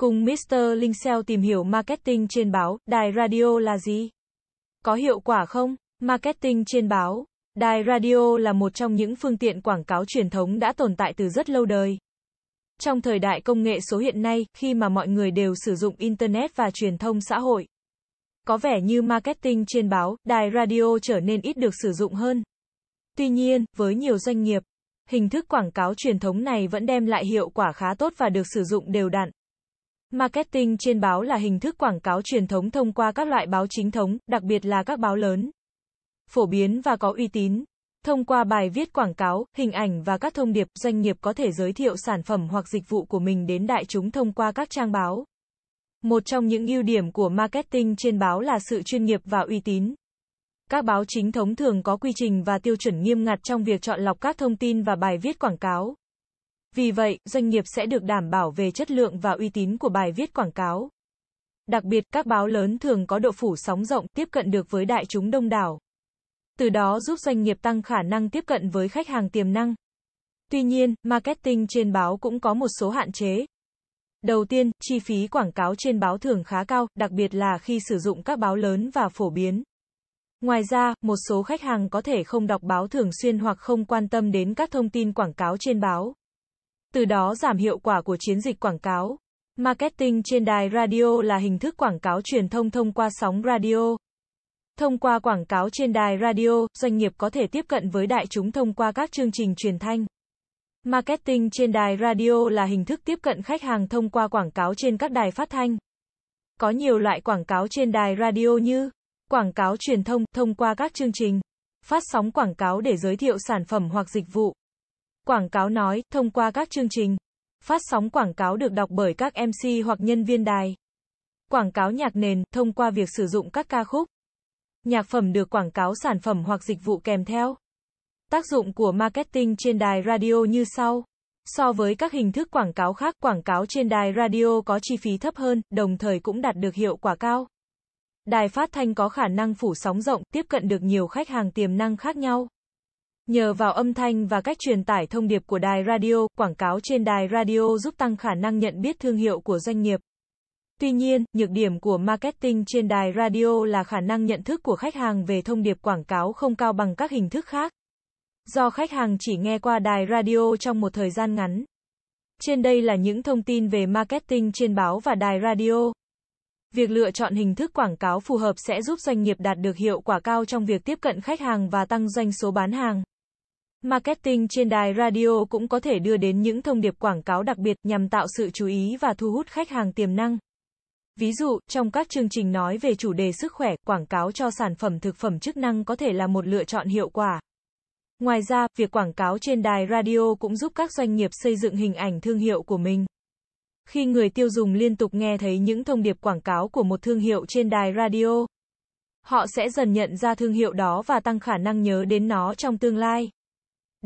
Cùng Mr. Linh tìm hiểu marketing trên báo, đài radio là gì? Có hiệu quả không? Marketing trên báo, đài radio là một trong những phương tiện quảng cáo truyền thống đã tồn tại từ rất lâu đời. Trong thời đại công nghệ số hiện nay, khi mà mọi người đều sử dụng Internet và truyền thông xã hội, có vẻ như marketing trên báo, đài radio trở nên ít được sử dụng hơn. Tuy nhiên, với nhiều doanh nghiệp, hình thức quảng cáo truyền thống này vẫn đem lại hiệu quả khá tốt và được sử dụng đều đặn. Marketing trên báo là hình thức quảng cáo truyền thống thông qua các loại báo chính thống, đặc biệt là các báo lớn. Phổ biến và có uy tín. Thông qua bài viết quảng cáo, hình ảnh và các thông điệp, doanh nghiệp có thể giới thiệu sản phẩm hoặc dịch vụ của mình đến đại chúng thông qua các trang báo. Một trong những ưu điểm của marketing trên báo là sự chuyên nghiệp và uy tín. Các báo chính thống thường có quy trình và tiêu chuẩn nghiêm ngặt trong việc chọn lọc các thông tin và bài viết quảng cáo. Vì vậy, doanh nghiệp sẽ được đảm bảo về chất lượng và uy tín của bài viết quảng cáo. Đặc biệt, các báo lớn thường có độ phủ sóng rộng, tiếp cận được với đại chúng đông đảo. Từ đó giúp doanh nghiệp tăng khả năng tiếp cận với khách hàng tiềm năng. Tuy nhiên, marketing trên báo cũng có một số hạn chế. Đầu tiên, chi phí quảng cáo trên báo thường khá cao, đặc biệt là khi sử dụng các báo lớn và phổ biến. Ngoài ra, một số khách hàng có thể không đọc báo thường xuyên hoặc không quan tâm đến các thông tin quảng cáo trên báo. Từ đó giảm hiệu quả của chiến dịch quảng cáo. Marketing trên đài radio là hình thức quảng cáo truyền thông thông qua sóng radio. Thông qua quảng cáo trên đài radio, doanh nghiệp có thể tiếp cận với đại chúng thông qua các chương trình truyền thanh. Marketing trên đài radio là hình thức tiếp cận khách hàng thông qua quảng cáo trên các đài phát thanh. Có nhiều loại quảng cáo trên đài radio như quảng cáo truyền thông thông qua các chương trình, phát sóng quảng cáo để giới thiệu sản phẩm hoặc dịch vụ, quảng cáo nói thông qua các chương trình, phát sóng quảng cáo được đọc bởi các MC hoặc nhân viên đài, quảng cáo nhạc nền thông qua việc sử dụng các ca khúc, nhạc phẩm được quảng cáo sản phẩm hoặc dịch vụ kèm theo. Tác dụng của marketing trên đài radio như sau. So với các hình thức quảng cáo khác, quảng cáo trên đài radio có chi phí thấp hơn, đồng thời cũng đạt được hiệu quả cao. Đài phát thanh có khả năng phủ sóng rộng, tiếp cận được nhiều khách hàng tiềm năng khác nhau. Nhờ vào âm thanh và cách truyền tải thông điệp của đài radio, quảng cáo trên đài radio giúp tăng khả năng nhận biết thương hiệu của doanh nghiệp. Tuy nhiên, nhược điểm của marketing trên đài radio là khả năng nhận thức của khách hàng về thông điệp quảng cáo không cao bằng các hình thức khác. Do khách hàng chỉ nghe qua đài radio trong một thời gian ngắn. Trên đây là những thông tin về marketing trên báo và đài radio. Việc lựa chọn hình thức quảng cáo phù hợp sẽ giúp doanh nghiệp đạt được hiệu quả cao trong việc tiếp cận khách hàng và tăng doanh số bán hàng. Marketing trên đài radio cũng có thể đưa đến những thông điệp quảng cáo đặc biệt nhằm tạo sự chú ý và thu hút khách hàng tiềm năng. Ví dụ, trong các chương trình nói về chủ đề sức khỏe, quảng cáo cho sản phẩm thực phẩm chức năng có thể là một lựa chọn hiệu quả. Ngoài ra, việc quảng cáo trên đài radio cũng giúp các doanh nghiệp xây dựng hình ảnh thương hiệu của mình. Khi người tiêu dùng liên tục nghe thấy những thông điệp quảng cáo của một thương hiệu trên đài radio, họ sẽ dần nhận ra thương hiệu đó và tăng khả năng nhớ đến nó trong tương lai.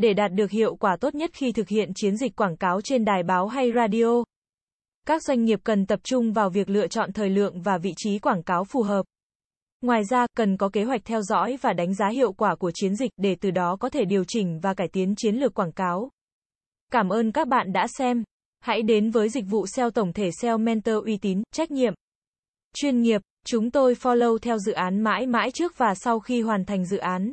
Để đạt được hiệu quả tốt nhất khi thực hiện chiến dịch quảng cáo trên đài báo hay radio, các doanh nghiệp cần tập trung vào việc lựa chọn thời lượng và vị trí quảng cáo phù hợp. Ngoài ra, cần có kế hoạch theo dõi và đánh giá hiệu quả của chiến dịch để từ đó có thể điều chỉnh và cải tiến chiến lược quảng cáo. Cảm ơn các bạn đã xem. Hãy đến với dịch vụ SEO tổng thể SEO Mentor uy tín, trách nhiệm, chuyên nghiệp. Chúng tôi follow theo dự án mãi mãi trước và sau khi hoàn thành dự án.